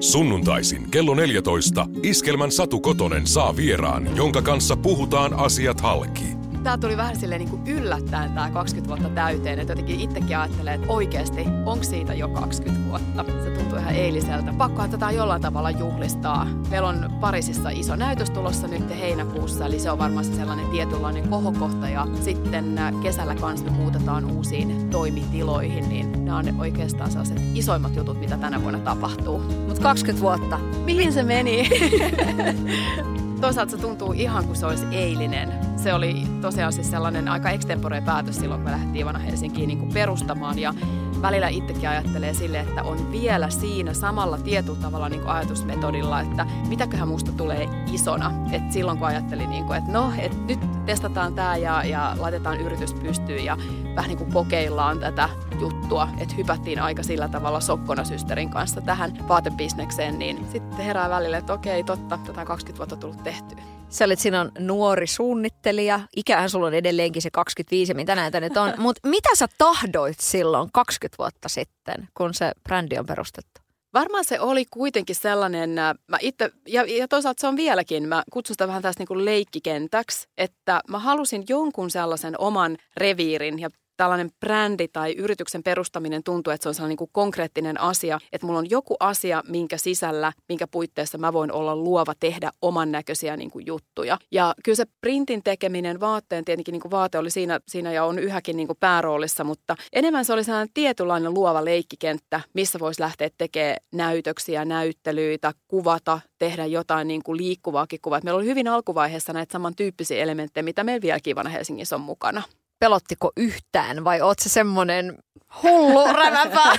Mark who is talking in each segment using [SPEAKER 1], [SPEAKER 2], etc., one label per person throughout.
[SPEAKER 1] Sunnuntaisin kello 14 Iskelmän Satu Kotonen saa vieraan, jonka kanssa puhutaan asiat halki.
[SPEAKER 2] Tämä tuli vähän silleen niin kuin yllättäen tämä 20 vuotta täyteen, että jotenkin itsekin ajattelee, että oikeasti onko siitä jo 20 vuotta. Se tuntuu ihan eiliseltä. Pakkohan tätä jollain tavalla juhlistaa. Meillä on Pariisissa iso näytös tulossa nyt heinäkuussa, eli se on varmasti sellainen tietynlainen kohokohta. Ja sitten äh, kesällä kanssa me muutetaan uusiin toimitiloihin, niin nämä on oikeastaan sellaiset isoimmat jutut, mitä tänä vuonna tapahtuu.
[SPEAKER 3] Mutta 20 vuotta.
[SPEAKER 2] Mihin se meni? Toisaalta se tuntuu ihan kuin se olisi eilinen. Se oli tosiaan siis sellainen aika extempore päätös silloin, kun me lähdettiin Ivana Helsinkiin niin kuin perustamaan. Ja välillä itsekin ajattelee sille, että on vielä siinä samalla tietyllä tavalla niin kuin ajatusmetodilla, että mitäköhän musta tulee isona. Et silloin kun ajattelin, niin kuin, että no, että nyt testataan tämä ja, ja laitetaan yritys pystyyn ja vähän niin kuin kokeillaan tätä juttua, että hypättiin aika sillä tavalla sokkona systerin kanssa tähän vaatebisnekseen, niin sitten herää välillä, että okei, totta, tätä 20 vuotta tullut tehtyä.
[SPEAKER 3] Sä olit sinun nuori suunnittelija. Ikähän sulla on edelleenkin se 25, mitä näitä nyt on. Mutta mitä sä tahdoit silloin 20 vuotta sitten, kun se brändi on perustettu?
[SPEAKER 2] Varmaan se oli kuitenkin sellainen, äh, mä itse, ja, ja toisaalta se on vieläkin, mä kutsun sitä vähän tästä niin kuin leikkikentäksi, että mä halusin jonkun sellaisen oman reviirin ja tällainen brändi tai yrityksen perustaminen tuntuu, että se on sellainen niin kuin konkreettinen asia, että mulla on joku asia, minkä sisällä, minkä puitteissa mä voin olla luova tehdä oman näköisiä niin kuin juttuja. Ja kyllä se printin tekeminen, vaatteen, tietenkin niin kuin vaate oli siinä, siinä ja on yhäkin niin kuin pääroolissa, mutta enemmän se oli sellainen tietynlainen luova leikkikenttä, missä voisi lähteä tekemään näytöksiä, näyttelyitä, kuvata, tehdä jotain niin kuin liikkuvaakin kuvaa. Meillä oli hyvin alkuvaiheessa näitä samantyyppisiä elementtejä, mitä meillä vieläkin Vanha Helsingissä on mukana
[SPEAKER 3] pelottiko yhtään vai oot se semmoinen hullu räväpä?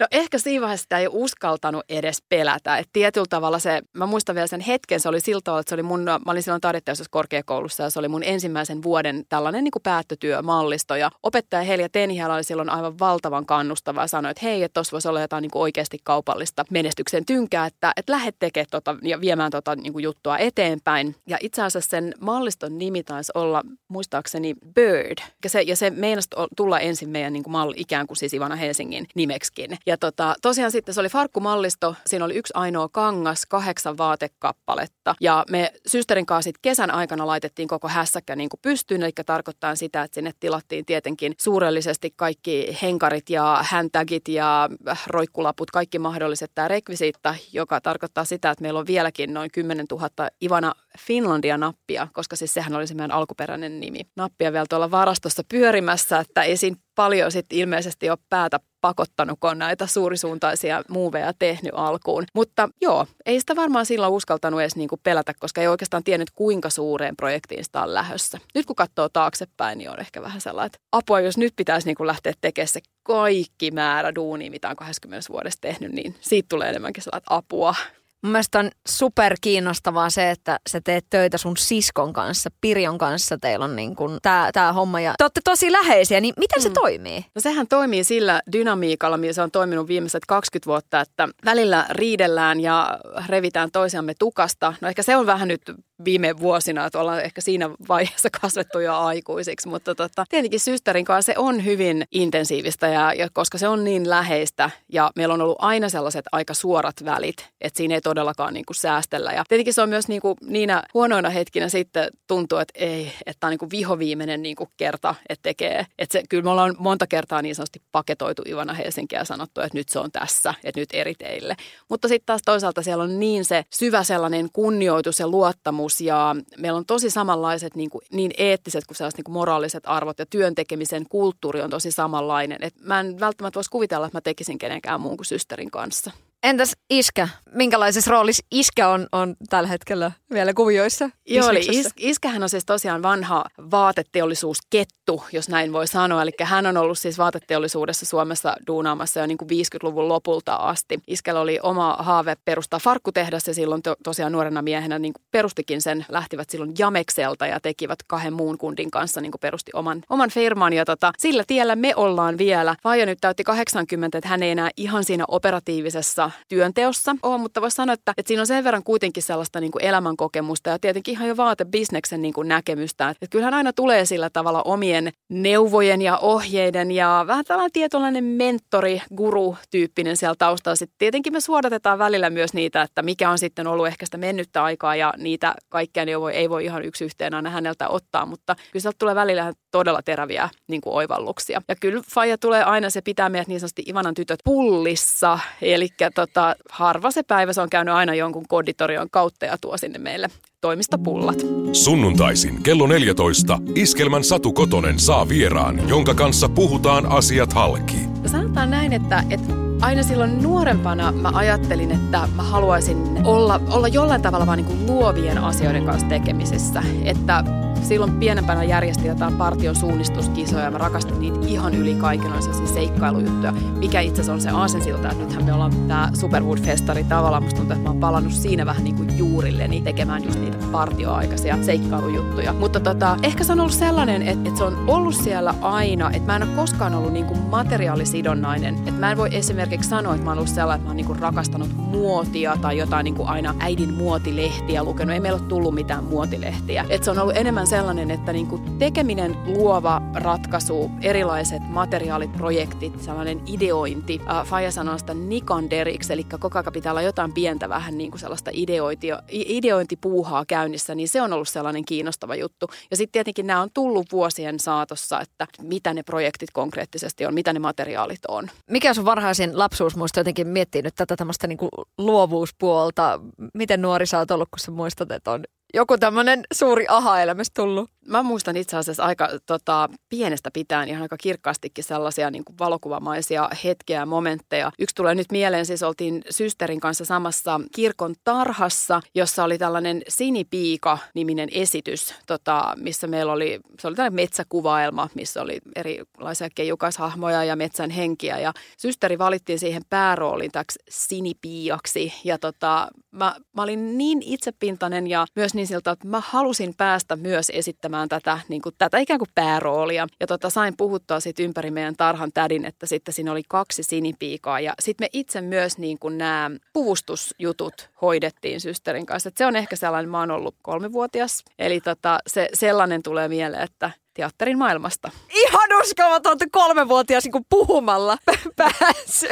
[SPEAKER 2] No ehkä siinä vaiheessa sitä ei uskaltanut edes pelätä. Et tietyllä tavalla se, mä muistan vielä sen hetken, se oli siltä tavalla, että se oli mun, mä olin silloin taideteollisuus korkeakoulussa ja se oli mun ensimmäisen vuoden tällainen niin kuin päättötyömallisto. Ja opettaja Helja Tenhiälä oli silloin aivan valtavan kannustava ja sanoi, että hei, että tuossa voisi olla jotain niin kuin oikeasti kaupallista menestyksen tynkää, että, että lähde tekemään tota, ja viemään tota niin kuin juttua eteenpäin. Ja itse asiassa sen malliston nimi taisi olla muistaakseni Bird. Ja se, ja se meinasi tulla ensin meidän niin kuin malli, ikään kuin siis Ivana Helsingin nimeksikin. Ja tota, tosiaan sitten se oli farkkumallisto. Siinä oli yksi ainoa kangas, kahdeksan vaatekappaletta. Ja me systerin kanssa sit kesän aikana laitettiin koko hässäkkä niin kuin pystyyn. Eli tarkoittaa sitä, että sinne tilattiin tietenkin suurellisesti kaikki henkarit ja häntagit ja roikkulaput, kaikki mahdolliset tämä rekvisiitta, joka tarkoittaa sitä, että meillä on vieläkin noin 10 000 Ivana Finlandia-nappia, koska siis sehän oli se meidän alkuperäinen nimi. Nappia vielä tuolla varastossa pyörimässä, että ei siinä paljon sitten ilmeisesti ole päätä pakottanut, kun on näitä suurisuuntaisia muuveja tehnyt alkuun. Mutta joo, ei sitä varmaan silloin uskaltanut edes niinku pelätä, koska ei oikeastaan tiennyt, kuinka suureen projektiin sitä on lähössä. Nyt kun katsoo taaksepäin, niin on ehkä vähän sellainen, että apua, jos nyt pitäisi niinku lähteä tekemään se kaikki määrä duunia, mitä on 20 vuodessa tehnyt, niin siitä tulee enemmänkin sellainen apua.
[SPEAKER 3] Mun mielestä on super kiinnostavaa se, että sä teet töitä sun siskon kanssa, Pirjon kanssa. Teillä on niin kuin tää, tää homma ja te olette tosi läheisiä, niin miten mm. se toimii?
[SPEAKER 2] No sehän toimii sillä dynamiikalla, millä se on toiminut viimeiset 20 vuotta, että välillä riidellään ja revitään toisiamme tukasta. No ehkä se on vähän nyt viime vuosina, että ollaan ehkä siinä vaiheessa kasvettu jo aikuisiksi, mutta tota, tietenkin systerin kanssa se on hyvin intensiivistä ja, ja koska se on niin läheistä ja meillä on ollut aina sellaiset aika suorat välit, että siinä ei todellakaan niin kuin säästellä. Ja tietenkin se on myös niin kuin niinä huonoina hetkinä sitten tuntuu, että ei, että on niin kuin vihoviimeinen niin kuin kerta, että tekee. Että se, kyllä me ollaan monta kertaa niin sanotusti paketoitu Ivana Helsinkiä ja sanottu, että nyt se on tässä, että nyt eri teille. Mutta sitten taas toisaalta siellä on niin se syvä sellainen kunnioitus ja luottamus ja meillä on tosi samanlaiset niin, kuin, niin eettiset kuin sellaiset niin kuin moraaliset arvot ja työn tekemisen kulttuuri on tosi samanlainen. Et mä en välttämättä voisi kuvitella, että mä tekisin kenenkään muun kuin systerin kanssa.
[SPEAKER 3] Entäs iskä? Minkälaisessa roolissa iskä on, on tällä hetkellä vielä kuvioissa?
[SPEAKER 2] Joo, eli is, iskähän on siis tosiaan vanha vaateteollisuuskettu, jos näin voi sanoa. Eli hän on ollut siis vaateteollisuudessa Suomessa duunaamassa jo niin kuin 50-luvun lopulta asti. Iskällä oli oma haave perustaa farkkutehdas ja silloin to, tosiaan nuorena miehenä niin kuin perustikin sen. Lähtivät silloin Jamekselta ja tekivät kahden muun kundin kanssa niin kuin perusti oman, oman firman. Ja tota, sillä tiellä me ollaan vielä. Vaija nyt täytti 80, että hän ei enää ihan siinä operatiivisessa työnteossa ole, mutta voisi sanoa, että, että siinä on sen verran kuitenkin sellaista niin kuin elämänkokemusta ja tietenkin ihan jo vaatebisneksen niin kuin näkemystä. Että kyllähän aina tulee sillä tavalla omien neuvojen ja ohjeiden ja vähän tällainen tietynlainen mentori, guru-tyyppinen siellä taustalla. Sitten tietenkin me suodatetaan välillä myös niitä, että mikä on sitten ollut ehkä sitä mennyttä aikaa ja niitä kaikkia neuvoja ei voi ihan yksi yhteen aina häneltä ottaa, mutta kyllä sieltä tulee välillä todella teräviä niin kuin oivalluksia. Ja kyllä Faija tulee aina, se pitää meidät niin sanotusti Ivanan tytöt pullissa, eli tota, harva se päivä se on käynyt aina jonkun koditorion kautta ja tuo sinne meille toimistopullat.
[SPEAKER 1] Sunnuntaisin kello 14 Iskelmän Satu Kotonen saa vieraan, jonka kanssa puhutaan asiat halki.
[SPEAKER 2] Sanotaan näin, että, että aina silloin nuorempana mä ajattelin, että mä haluaisin olla, olla jollain tavalla vaan niin kuin luovien asioiden kanssa tekemisissä. Että silloin pienempänä järjestin jotain partion suunnistuskisoja ja mä rakastin niitä ihan yli kaiken sellaisia seikkailujuttuja. Mikä itse asiassa on se aasensilta, että nythän me ollaan tämä Superwood-festari tavallaan. Musta tuntuu, että mä oon palannut siinä vähän niin kuin juurilleni tekemään just niitä partioaikaisia seikkailujuttuja. Mutta tota, ehkä se on ollut sellainen, että, että se on ollut siellä aina, että mä en ole koskaan ollut niin kuin materiaalisidonnainen. Että mä en voi esimerkiksi sanoa, että mä oon ollut sellainen, että mä oon niin kuin rakastanut muotia tai jotain niin kuin aina äidin muotilehtiä lukenut. Ei meillä ole tullut mitään muotilehtiä. Että se on ollut enemmän sellainen, että niin kuin tekeminen, luova ratkaisu, erilaiset materiaalit, projektit, sellainen ideointi. Äh, Faija sanoo sitä nikanderiksi, eli koko ajan pitää olla jotain pientä vähän niin kuin sellaista ideointia, ideointipuuhaa käynnissä, niin se on ollut sellainen kiinnostava juttu. Ja sitten tietenkin nämä on tullut vuosien saatossa, että mitä ne projektit konkreettisesti on, mitä ne materiaalit on.
[SPEAKER 3] Mikä sun varhaisin lapsuusmuisto jotenkin miettii nyt tätä tämmöistä niin luovuuspuolta? Miten nuori sä oot ollut, kun sä muistat, että on joku tämmöinen suuri aha-elämys tullut?
[SPEAKER 2] Mä muistan itse asiassa aika tota, pienestä pitäen ihan aika kirkkaastikin sellaisia niin kuin valokuvamaisia hetkiä ja momentteja. Yksi tulee nyt mieleen, siis oltiin systerin kanssa samassa kirkon tarhassa, jossa oli tällainen Sinipiika-niminen esitys, tota, missä meillä oli, se oli tällainen metsäkuvaelma, missä oli erilaisia keijukaishahmoja ja metsän henkiä. Ja systeri valittiin siihen päärooliin täksi Sinipiiaksi. Ja tota, mä, mä olin niin itsepintainen ja myös siltä, että mä halusin päästä myös esittämään tätä, niin kuin, tätä ikään kuin pääroolia. Ja tota, sain puhuttua sitten ympäri meidän tarhan tädin, että sitten siinä oli kaksi sinipiikaa. Ja sitten me itse myös niin kuin nämä puvustusjutut hoidettiin systerin kanssa. Et se on ehkä sellainen, mä oon ollut kolmivuotias. Eli tota, se, sellainen tulee mieleen, että teatterin maailmasta.
[SPEAKER 3] Ihan uskomatonta kolmevuotias niin puhumalla pääsy.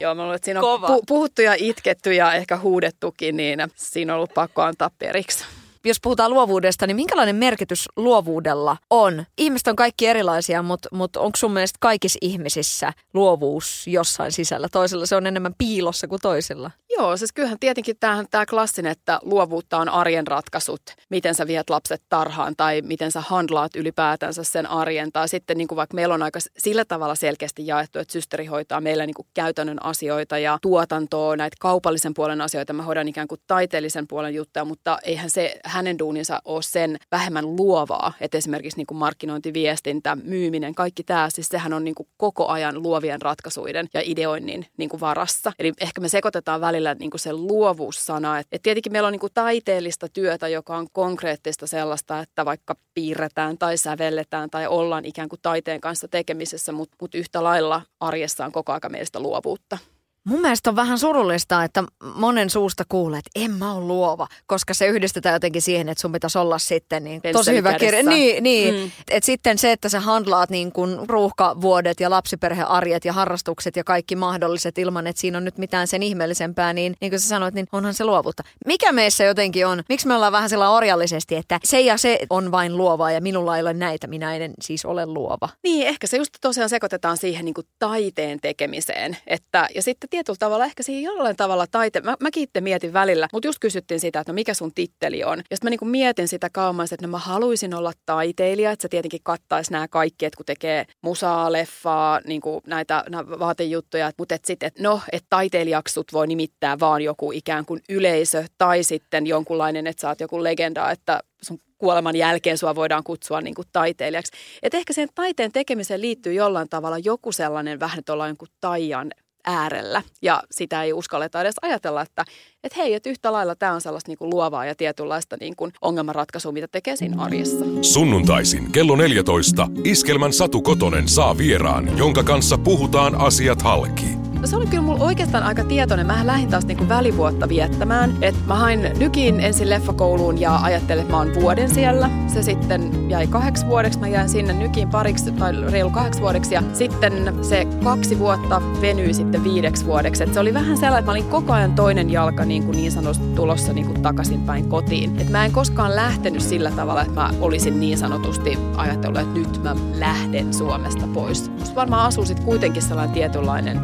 [SPEAKER 2] Joo, mä luulen, että siinä on pu- puhuttu ja itketty ja ehkä huudettukin, niin siinä on ollut pakko antaa periksi
[SPEAKER 3] jos puhutaan luovuudesta, niin minkälainen merkitys luovuudella on? Ihmiset on kaikki erilaisia, mutta, mutta onko sun mielestä kaikissa ihmisissä luovuus jossain sisällä? Toisella se on enemmän piilossa kuin toisilla.
[SPEAKER 2] Joo, siis kyllähän tietenkin tämähän tämä klassinen, että luovuutta on arjen ratkaisut, miten sä viet lapset tarhaan tai miten sä handlaat ylipäätänsä sen arjen. Tai sitten niin kuin vaikka meillä on aika sillä tavalla selkeästi jaettu, että systeri hoitaa meillä niin kuin käytännön asioita ja tuotantoa, näitä kaupallisen puolen asioita. Mä hoidan ikään kuin taiteellisen puolen juttuja, mutta eihän se hänen duuninsa ole sen vähemmän luovaa. Että esimerkiksi niin kuin markkinointiviestintä, myyminen, kaikki tämä, siis sehän on niin kuin koko ajan luovien ratkaisuiden ja ideoinnin niin kuin varassa. Eli ehkä me sekoitetaan välillä niin kuin se luovuussana. Että et tietenkin meillä on niin kuin taiteellista työtä, joka on konkreettista sellaista, että vaikka piirretään tai sävelletään tai ollaan ikään kuin taiteen kanssa tekemisessä, mutta mut yhtä lailla arjessa on koko ajan meistä luovuutta.
[SPEAKER 3] Mun mielestä on vähän surullista, että monen suusta kuulee, että en mä ole luova, koska se yhdistetään jotenkin siihen, että sun pitäisi olla sitten niin tosi hyvä kirja. Niin, niin. Mm. että sitten se, että sä handlaat niin kuin ruuhkavuodet ja lapsiperhearjet ja harrastukset ja kaikki mahdolliset ilman, että siinä on nyt mitään sen ihmeellisempää, niin niin kuin sä sanoit, niin onhan se luovuutta. Mikä meissä jotenkin on? Miksi me ollaan vähän sillä orjallisesti, että se ja se on vain luovaa ja minulla ei ole näitä, minä en siis ole luova?
[SPEAKER 2] Niin, ehkä se just tosiaan sekoitetaan siihen niin kuin taiteen tekemiseen. Että, ja sitten tietyllä tavalla ehkä siihen jollain tavalla taite. Mä, mäkin itse mietin välillä, mutta just kysyttiin sitä, että no mikä sun titteli on. Ja sitten mä niinku mietin sitä kauemmas, että no mä haluaisin olla taiteilija, että se tietenkin kattaisi nämä kaikki, että kun tekee musaa, leffaa, niinku näitä, vaatejuttuja, mutta että sitten, että no, että taiteilijaksi sut voi nimittää vaan joku ikään kuin yleisö tai sitten jonkunlainen, että sä oot joku legenda, että sun kuoleman jälkeen sua voidaan kutsua niin kuin taiteilijaksi. Et ehkä sen taiteen tekemiseen liittyy jollain tavalla joku sellainen vähän, että ollaan jonkun taian äärellä. Ja sitä ei uskalleta edes ajatella, että, että hei, että yhtä lailla tämä on sellaista niin kuin luovaa ja tietynlaista niin ongelmanratkaisua, mitä tekee siinä arjessa.
[SPEAKER 1] Sunnuntaisin kello 14 Iskelmän Satu Kotonen saa vieraan, jonka kanssa puhutaan asiat halki.
[SPEAKER 2] No se oli kyllä mulla oikeastaan aika tietoinen. Mä lähdin taas niinku välivuotta viettämään. Et mä hain nykin ensin leffakouluun ja ajattelin, että mä oon vuoden siellä. Se sitten jäi kahdeksi vuodeksi. Mä jäin sinne nykin pariksi tai reilu kahdeksi vuodeksi. Ja sitten se kaksi vuotta venyi sitten viideksi vuodeksi. Et se oli vähän sellainen, että mä olin koko ajan toinen jalka niin, kuin niin sanotusti tulossa niin kuin takaisinpäin kotiin. Et mä en koskaan lähtenyt sillä tavalla, että mä olisin niin sanotusti ajatellut, että nyt mä lähden Suomesta pois. Musta varmaan asuu sitten kuitenkin sellainen tietynlainen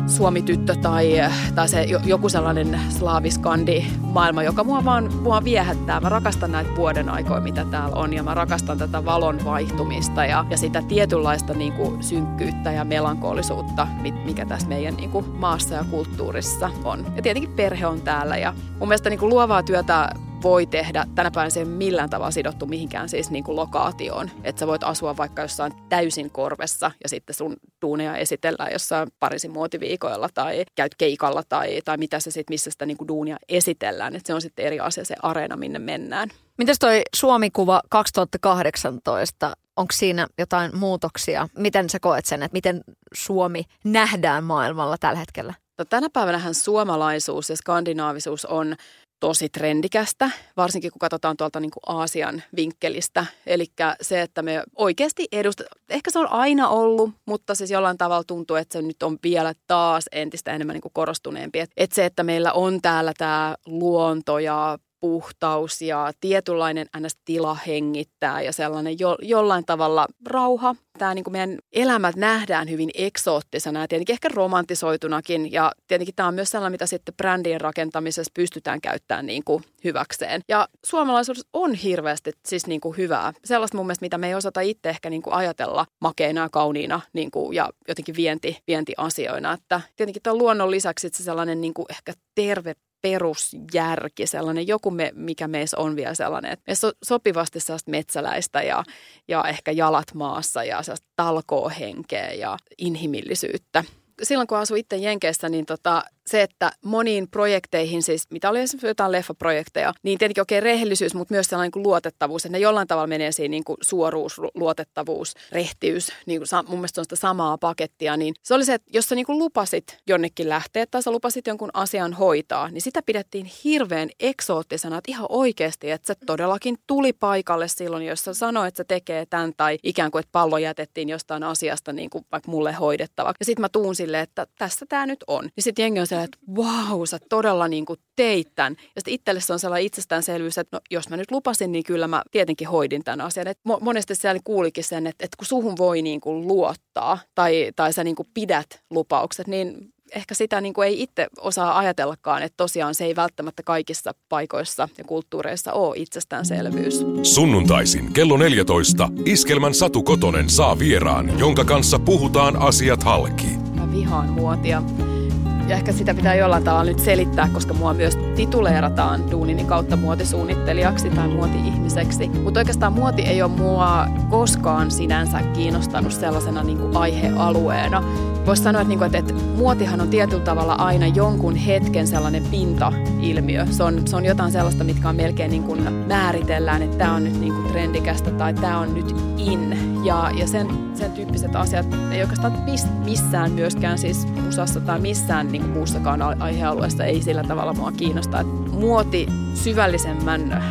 [SPEAKER 2] suomityttö tai, tai se joku sellainen slaaviskandi maailma, joka mua vaan mua viehättää. Mä rakastan näitä vuoden aikoja, mitä täällä on ja mä rakastan tätä valon vaihtumista ja, ja sitä tietynlaista niin kuin synkkyyttä ja melankolisuutta, mikä tässä meidän niin kuin maassa ja kulttuurissa on. Ja tietenkin perhe on täällä ja mun mielestä niin kuin luovaa työtä voi tehdä. Tänä päivänä se ei millään tavalla sidottu mihinkään siis niin kuin lokaatioon. Että sä voit asua vaikka jossain täysin korvessa ja sitten sun duuneja esitellään jossain Pariisin muotiviikoilla tai käyt keikalla tai, tai mitä se sitten, missä sitä niin kuin duunia esitellään. Että se on sitten eri asia se areena, minne mennään.
[SPEAKER 3] Mites toi Suomi-kuva 2018? Onko siinä jotain muutoksia? Miten sä koet sen, että miten Suomi nähdään maailmalla tällä hetkellä?
[SPEAKER 2] No, tänä päivänä suomalaisuus ja skandinaavisuus on tosi trendikästä, varsinkin kun katsotaan tuolta niin kuin Aasian vinkkelistä. Eli se, että me oikeasti edustetaan, ehkä se on aina ollut, mutta siis jollain tavalla tuntuu, että se nyt on vielä taas entistä enemmän niin kuin korostuneempi. Että se, että meillä on täällä tämä luonto ja puhtaus ja tietynlainen ns. tila hengittää ja sellainen jo, jollain tavalla rauha. Tämä niin kuin meidän elämät nähdään hyvin eksoottisena ja tietenkin ehkä romantisoitunakin ja tietenkin tämä on myös sellainen, mitä sitten brändien rakentamisessa pystytään käyttämään niin kuin hyväkseen. Ja suomalaisuus on hirveästi siis niin kuin hyvää. Sellaista mun mielestä, mitä me ei osata itse ehkä niin kuin ajatella makeina ja kauniina niin kuin, ja jotenkin vienti, vientiasioina. Että tietenkin tuon luonnon lisäksi se sellainen niin kuin ehkä terve perusjärki, sellainen joku, me, mikä meissä on vielä sellainen, että meissä on sopivasti sellaista metsäläistä ja, ja ehkä jalat maassa ja sellaista talkoohenkeä ja inhimillisyyttä. Silloin kun asuin itse Jenkeissä, niin tota, se, että moniin projekteihin, siis mitä oli esimerkiksi jotain leffaprojekteja, niin tietenkin okei okay, rehellisyys, mutta myös sellainen kuin luotettavuus, että ne jollain tavalla menee siinä niin kuin suoruus, luotettavuus, rehtiys, niin kuin mun mielestä on sitä samaa pakettia, niin se oli se, että jos sä niin kuin lupasit jonnekin lähteä tai sä lupasit jonkun asian hoitaa, niin sitä pidettiin hirveän eksoottisena, että ihan oikeasti, että se todellakin tuli paikalle silloin, jos sä sanoit, että se tekee tämän tai ikään kuin, että pallo jätettiin jostain asiasta niin kuin vaikka mulle hoidettava. Ja sitten mä tuun silleen, että tässä tämä nyt on. Ja sitten jengi on se, että vau, sä todella niin kuin teit tämän. Ja sitten itselle se on sellainen itsestäänselvyys, että no, jos mä nyt lupasin, niin kyllä mä tietenkin hoidin tämän asian. Et monesti siellä kuulikin sen, että, että kun suhun voi niin kuin luottaa tai, tai sä niin kuin pidät lupaukset, niin ehkä sitä niin kuin ei itse osaa ajatellakaan, että tosiaan se ei välttämättä kaikissa paikoissa ja kulttuureissa ole itsestäänselvyys.
[SPEAKER 1] Sunnuntaisin kello 14 Iskelmän Satu Kotonen saa vieraan, jonka kanssa puhutaan asiat halki.
[SPEAKER 2] Mä vihaan muotia. Ja ehkä sitä pitää jollain tavalla nyt selittää, koska mua myös tituleerataan duunini kautta muotisuunnittelijaksi tai muoti-ihmiseksi. Mutta oikeastaan muoti ei ole mua koskaan sinänsä kiinnostanut sellaisena niin kuin aihealueena. Voisi sanoa, että, niin kuin, että, että muotihan on tietyllä tavalla aina jonkun hetken sellainen pintailmiö. Se on, se on jotain sellaista, mitkä on melkein niin kuin määritellään, että tämä on nyt niin kuin trendikästä tai tämä on nyt in. Ja, ja sen, sen tyyppiset asiat ei oikeastaan missään myöskään siis musassa tai missään niin kuin muussakaan aihealueessa ei sillä tavalla mua kiinnosta. Että muoti syvällisemmän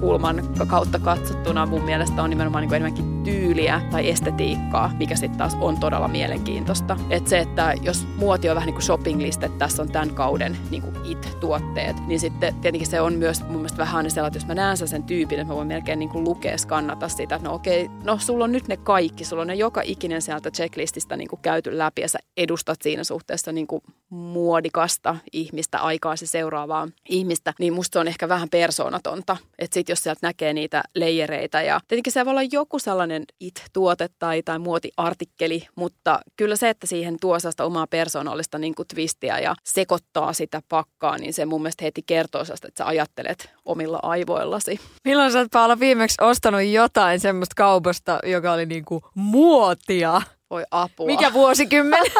[SPEAKER 2] kulman kautta katsottuna mun mielestä on nimenomaan niin enemmänkin tyyliä tai estetiikkaa, mikä sitten taas on todella mielenkiintoista. Et se, että jos muoti on vähän niin kuin shopping list, että tässä on tämän kauden niin kuin it-tuotteet, niin sitten tietenkin se on myös mun mielestä vähän sellainen, että jos mä näen sen tyypin, että mä voin melkein niin kuin lukea, skannata sitä, että no okei, no sulla on nyt ne kaikki, sulla on ne joka ikinen sieltä checklististä niin kuin käyty läpi ja sä edustat siinä suhteessa niin kuin muodikasta ihmistä, aikaa se seuraavaa ihmistä, niin musta se on ehkä vähän persoonatonta. Että sit jos sieltä näkee niitä leijereitä ja tietenkin se voi olla joku sellainen it-tuote tai, tai muotiartikkeli, mutta kyllä se, että siihen tuo sellaista omaa persoonallista niin kuin twistiä ja sekoittaa sitä pakkaa, niin se mun mielestä heti kertoo sellaista, että sä ajattelet omilla aivoillasi.
[SPEAKER 3] Milloin sä oot Paula viimeksi ostanut jotain semmoista kaupasta, joka oli niin kuin muotia?
[SPEAKER 2] Voi apua.
[SPEAKER 3] Mikä vuosikymmen?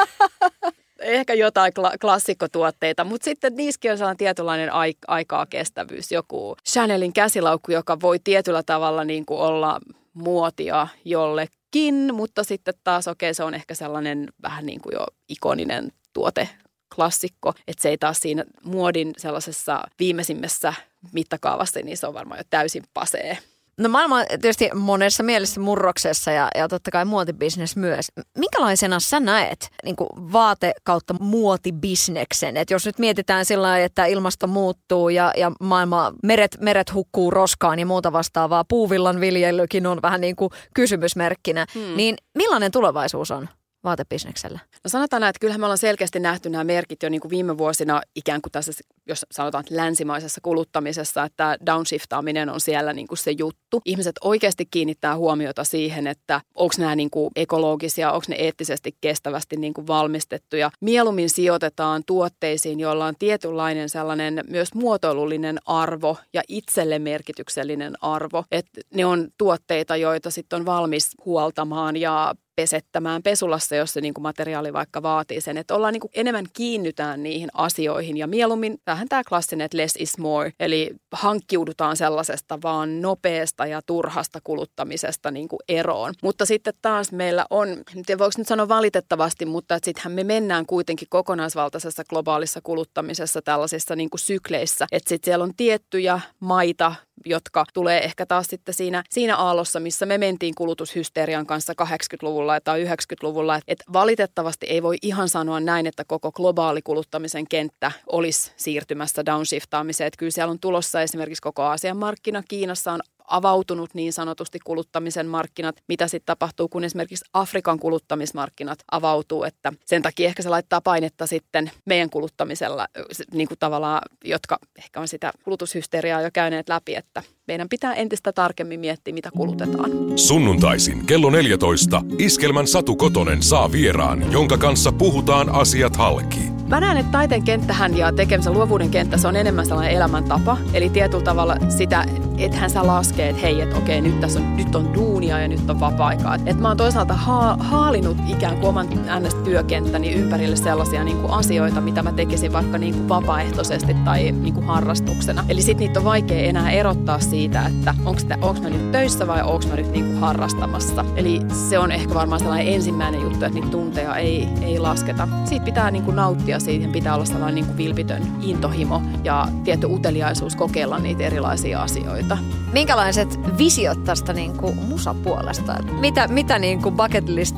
[SPEAKER 2] ehkä jotain kla- klassikkotuotteita, mutta sitten niissäkin on sellainen tietynlainen ai- aikaa kestävyys. Joku Chanelin käsilaukku, joka voi tietyllä tavalla niin kuin olla muotia jollekin, mutta sitten taas okei, okay, se on ehkä sellainen vähän niin kuin jo ikoninen tuote klassikko, että se ei taas siinä muodin sellaisessa viimeisimmässä mittakaavassa, niin se on varmaan jo täysin pasee.
[SPEAKER 3] No maailma on tietysti monessa mielessä murroksessa ja, ja totta kai muotibisnes myös. Minkälaisena sä näet niin vaate kautta muotibisneksen? Et jos nyt mietitään sillä että ilmasto muuttuu ja, ja maailma, meret, meret hukkuu roskaan ja muuta vastaavaa, puuvillan viljelykin on vähän niin kuin kysymysmerkkinä, hmm. niin millainen tulevaisuus on? Vaatebisneksellä?
[SPEAKER 2] No sanotaan näin, että kyllähän me ollaan selkeästi nähty nämä merkit jo niin kuin viime vuosina ikään kuin tässä, jos sanotaan että länsimaisessa kuluttamisessa, että downshiftaaminen on siellä niin kuin se juttu. Ihmiset oikeasti kiinnittää huomiota siihen, että onko nämä niin kuin ekologisia, onko ne eettisesti kestävästi niin kuin valmistettuja. Mieluummin sijoitetaan tuotteisiin, joilla on tietynlainen sellainen myös muotoilullinen arvo ja itselle merkityksellinen arvo. Että ne on tuotteita, joita sitten on valmis huoltamaan ja pesettämään pesulassa, jos se niin kuin materiaali vaikka vaatii sen. Että ollaan niin kuin enemmän kiinnytään niihin asioihin ja mieluummin vähän tämä klassinen, että less is more. Eli hankkiudutaan sellaisesta vaan nopeasta ja turhasta kuluttamisesta niin kuin eroon. Mutta sitten taas meillä on, en voiko nyt sanoa valitettavasti, mutta sittenhän me mennään kuitenkin kokonaisvaltaisessa globaalissa kuluttamisessa tällaisissa niin kuin sykleissä. Että sitten siellä on tiettyjä maita, jotka tulee ehkä taas sitten siinä, siinä aallossa, missä me mentiin kulutushysterian kanssa 80-luvulla tai 90-luvulla. Että valitettavasti ei voi ihan sanoa näin, että koko globaali kuluttamisen kenttä olisi siirtymässä downshiftaamiseen. Että kyllä siellä on tulossa esimerkiksi koko Aasian markkina. Kiinassa on avautunut niin sanotusti kuluttamisen markkinat, mitä sitten tapahtuu, kun esimerkiksi Afrikan kuluttamismarkkinat avautuu, että sen takia ehkä se laittaa painetta sitten meidän kuluttamisella, niin kuin tavallaan, jotka ehkä on sitä kulutushysteriaa jo käyneet läpi, että meidän pitää entistä tarkemmin miettiä, mitä kulutetaan.
[SPEAKER 1] Sunnuntaisin kello 14 Iskelmän Satu Kotonen saa vieraan, jonka kanssa puhutaan asiat halki.
[SPEAKER 2] Mä näen, että taiteen kenttähän ja tekemisen luovuuden kenttä, se on enemmän sellainen elämäntapa. Eli tietyllä tavalla sitä, ethän sä laskee, että hei, että okei, nyt tässä on, nyt on duunia ja nyt on vapaa-aikaa. Että mä oon toisaalta ha- haalinut ikään kuin oman NS-työkenttäni ympärille sellaisia niin kuin asioita, mitä mä tekisin vaikka niin kuin vapaaehtoisesti tai niin kuin harrastuksena. Eli sit niitä on vaikea enää erottaa siitä, että onko mä nyt töissä vai onko mä nyt niin kuin harrastamassa. Eli se on ehkä varmaan sellainen ensimmäinen juttu, että niitä tunteja ei, ei lasketa. Siitä pitää niin kuin nauttia siihen pitää olla sellainen niin kuin vilpitön intohimo ja tietty uteliaisuus kokeilla niitä erilaisia asioita.
[SPEAKER 3] Minkälaiset visiot tästä niin kuin musapuolesta? Mitä, mitä niin kuin bucket list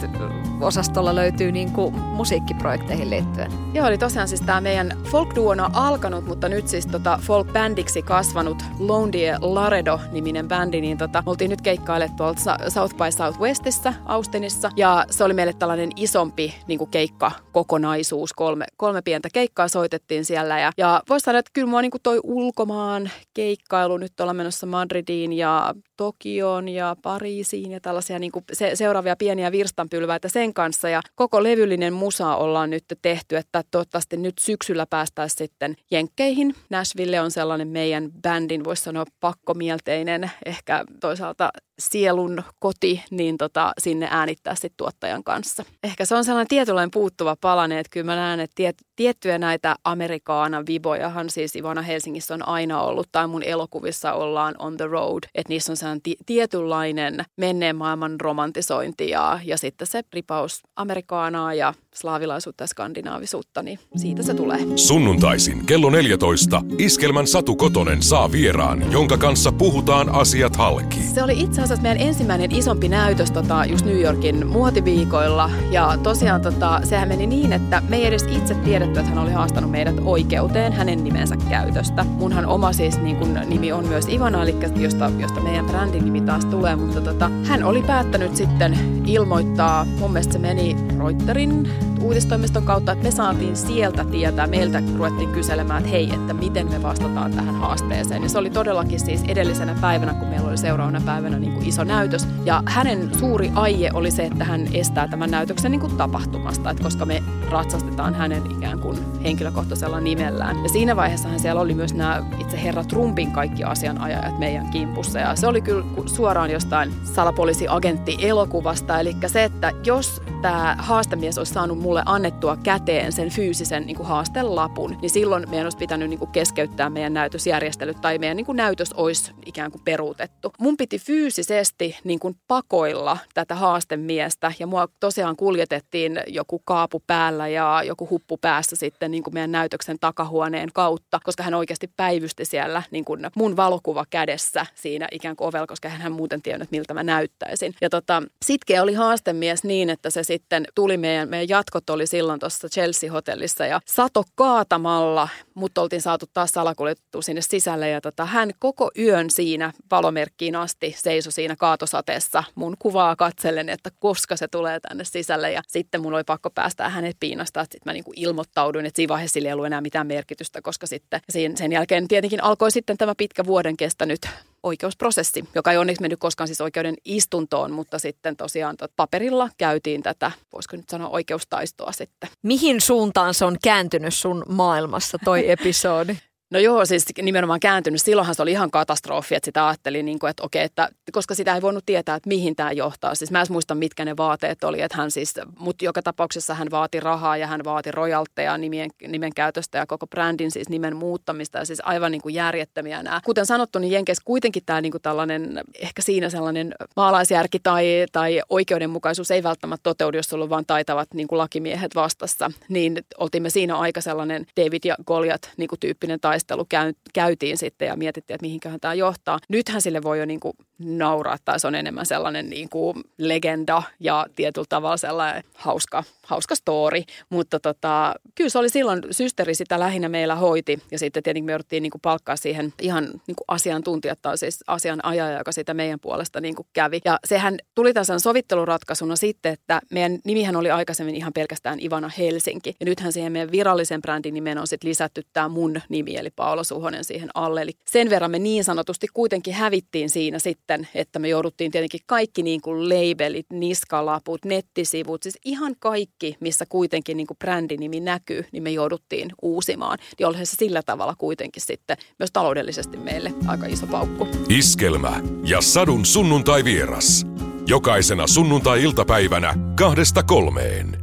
[SPEAKER 3] osastolla löytyy niin kuin musiikkiprojekteihin liittyen?
[SPEAKER 2] Joo, eli tosiaan siis tämä meidän folk on alkanut, mutta nyt siis tota folk-bändiksi kasvanut Lone Laredo-niminen bändi, niin tota, oltiin nyt keikkaille tuolta South by Southwestissa, Austinissa, ja se oli meille tällainen isompi niin kuin keikkakokonaisuus, kolme, kolme pientä keikkaa soitettiin siellä, ja, ja voisi sanoa, että kyllä mua niin kuin toi ulkomaan keikkailu, nyt ollaan menossa Madridiin ja Tokioon ja Pariisiin ja tällaisia niin kuin se, seuraavia pieniä virstanpylväitä sen kanssa. Ja koko levyllinen musa ollaan nyt tehty, että toivottavasti nyt syksyllä päästäisiin sitten Jenkkeihin. Nashville on sellainen meidän bändin, voisi sanoa pakkomielteinen, ehkä toisaalta sielun koti, niin tota, sinne äänittää sitten tuottajan kanssa. Ehkä se on sellainen tietynlainen puuttuva palanen, että kyllä mä näen, että tiet, tiettyjä näitä Amerikaana vibojahan siis Ivana Helsingissä on aina ollut, tai mun elokuvissa ollaan on the road, että niissä on sellainen t- tietynlainen menneen maailman romantisointi ja, ja sitten se ripaus Amerikaanaa ja slaavilaisuutta ja skandinaavisuutta, niin siitä se tulee.
[SPEAKER 1] Sunnuntaisin kello 14 Iskelmän Satu Kotonen saa vieraan, jonka kanssa puhutaan asiat halki.
[SPEAKER 2] Se oli itse asiassa meidän ensimmäinen isompi näytös tota, just New Yorkin muotiviikoilla. Ja tosiaan tota, sehän meni niin, että me ei edes itse tiedetty, että hän oli haastanut meidät oikeuteen hänen nimensä käytöstä. Munhan oma siis niin kun, nimi on myös Ivana, eli josta, josta meidän brändin nimi taas tulee. Mutta tota, hän oli päättänyt sitten ilmoittaa, mun mielestä se meni Reuterin uutistoimiston kautta, että me saatiin sieltä tietää, meiltä ruvettiin kyselemään, että hei, että miten me vastataan tähän haasteeseen. Ja se oli todellakin siis edellisenä päivänä, kun meillä oli seuraavana päivänä niin kuin iso näytös. Ja hänen suuri aie oli se, että hän estää tämän näytöksen niin kuin tapahtumasta, että koska me ratsastetaan hänen ikään kuin henkilökohtaisella nimellään. Ja siinä vaiheessahan siellä oli myös nämä itse herra Trumpin kaikki asianajajat meidän kimpussa. Ja se oli kyllä suoraan jostain salapoliisiagentti elokuvasta. Eli se, että jos tämä haastemies olisi saanut mulle annettua käteen sen fyysisen niin kuin haastelapun, niin silloin meidän olisi pitänyt niin kuin keskeyttää meidän näytösjärjestelyt tai meidän niin kuin näytös olisi ikään kuin peruutettu. Mun piti fyysisesti niin kuin pakoilla tätä haastemiestä ja mua tosiaan kuljetettiin joku kaapu päällä ja joku huppu päässä sitten niin kuin meidän näytöksen takahuoneen kautta, koska hän oikeasti päivysti siellä niin kuin mun valokuva kädessä siinä ikään kuin ovella, koska hän muuten tiennyt, miltä mä näyttäisin. Ja tota, Sitke oli haastemies niin, että se sitten tuli meidän, meidän jatkot oli silloin tuossa Chelsea-hotellissa ja sato kaatamalla, mutta oltiin saatu taas salakuljettu sinne sisälle ja tota, hän koko yön siinä valomerkkiin asti seisoi siinä kaatosateessa mun kuvaa katsellen, että koska se tulee tänne sisälle ja sitten mun oli pakko päästä hänet piinasta, että sitten mä niinku ilmoittauduin, että siinä vaiheessa sillä ei ollut enää mitään merkitystä, koska sitten sen jälkeen tietenkin alkoi sitten tämä pitkä vuoden kestänyt oikeusprosessi, joka ei onneksi mennyt koskaan siis oikeuden istuntoon, mutta sitten tosiaan paperilla käytiin tätä, voisiko nyt sanoa oikeustaistoa sitten.
[SPEAKER 3] Mihin suuntaan se on kääntynyt sun maailmassa toi episodi?
[SPEAKER 2] No joo, siis nimenomaan kääntynyt. Silloinhan se oli ihan katastrofi, että sitä ajattelin, niin kuin, että okei, että koska sitä ei voinut tietää, että mihin tämä johtaa. Siis mä en muista, mitkä ne vaateet oli, että hän siis, mutta joka tapauksessa hän vaati rahaa ja hän vaati rojalteja nimien, nimen käytöstä ja koko brändin siis nimen muuttamista ja siis aivan niin kuin järjettömiä nämä. Kuten sanottu, niin Jenkeissä kuitenkin tämä niin kuin tällainen, ehkä siinä sellainen maalaisjärki tai, tai oikeudenmukaisuus ei välttämättä toteudu, jos sulla on vain taitavat niin kuin lakimiehet vastassa. Niin oltiin me siinä aika sellainen David ja Goliat niin kuin tyyppinen tai taistelu käytiin sitten ja mietittiin, että mihinköhän tämä johtaa. Nythän sille voi jo niin kuin nauraa tai se on enemmän sellainen niin kuin legenda ja tietyllä tavalla sellainen hauska, hauska story. Mutta tota, kyllä se oli silloin, systeri sitä lähinnä meillä hoiti ja sitten tietenkin me jouduttiin niin kuin palkkaa siihen ihan niin kuin asiantuntijat tai siis asianajaja, joka sitä meidän puolesta niin kuin kävi. Ja sehän tuli tässä sovitteluratkaisuna sitten, että meidän nimihän oli aikaisemmin ihan pelkästään Ivana Helsinki. Ja nythän siihen meidän virallisen brändin nimen on sitten lisätty tämä mun nimi, eli Paolo Suhonen siihen alle. Eli sen verran me niin sanotusti kuitenkin hävittiin siinä sitten, että me jouduttiin tietenkin kaikki niin kuin labelit, niskalaput, nettisivut, siis ihan kaikki, missä kuitenkin niin kuin brändinimi näkyy, niin me jouduttiin uusimaan. Niin olihan se sillä tavalla kuitenkin sitten myös taloudellisesti meille aika iso paukku.
[SPEAKER 1] Iskelmä ja sadun sunnuntai vieras. Jokaisena sunnuntai-iltapäivänä kahdesta kolmeen.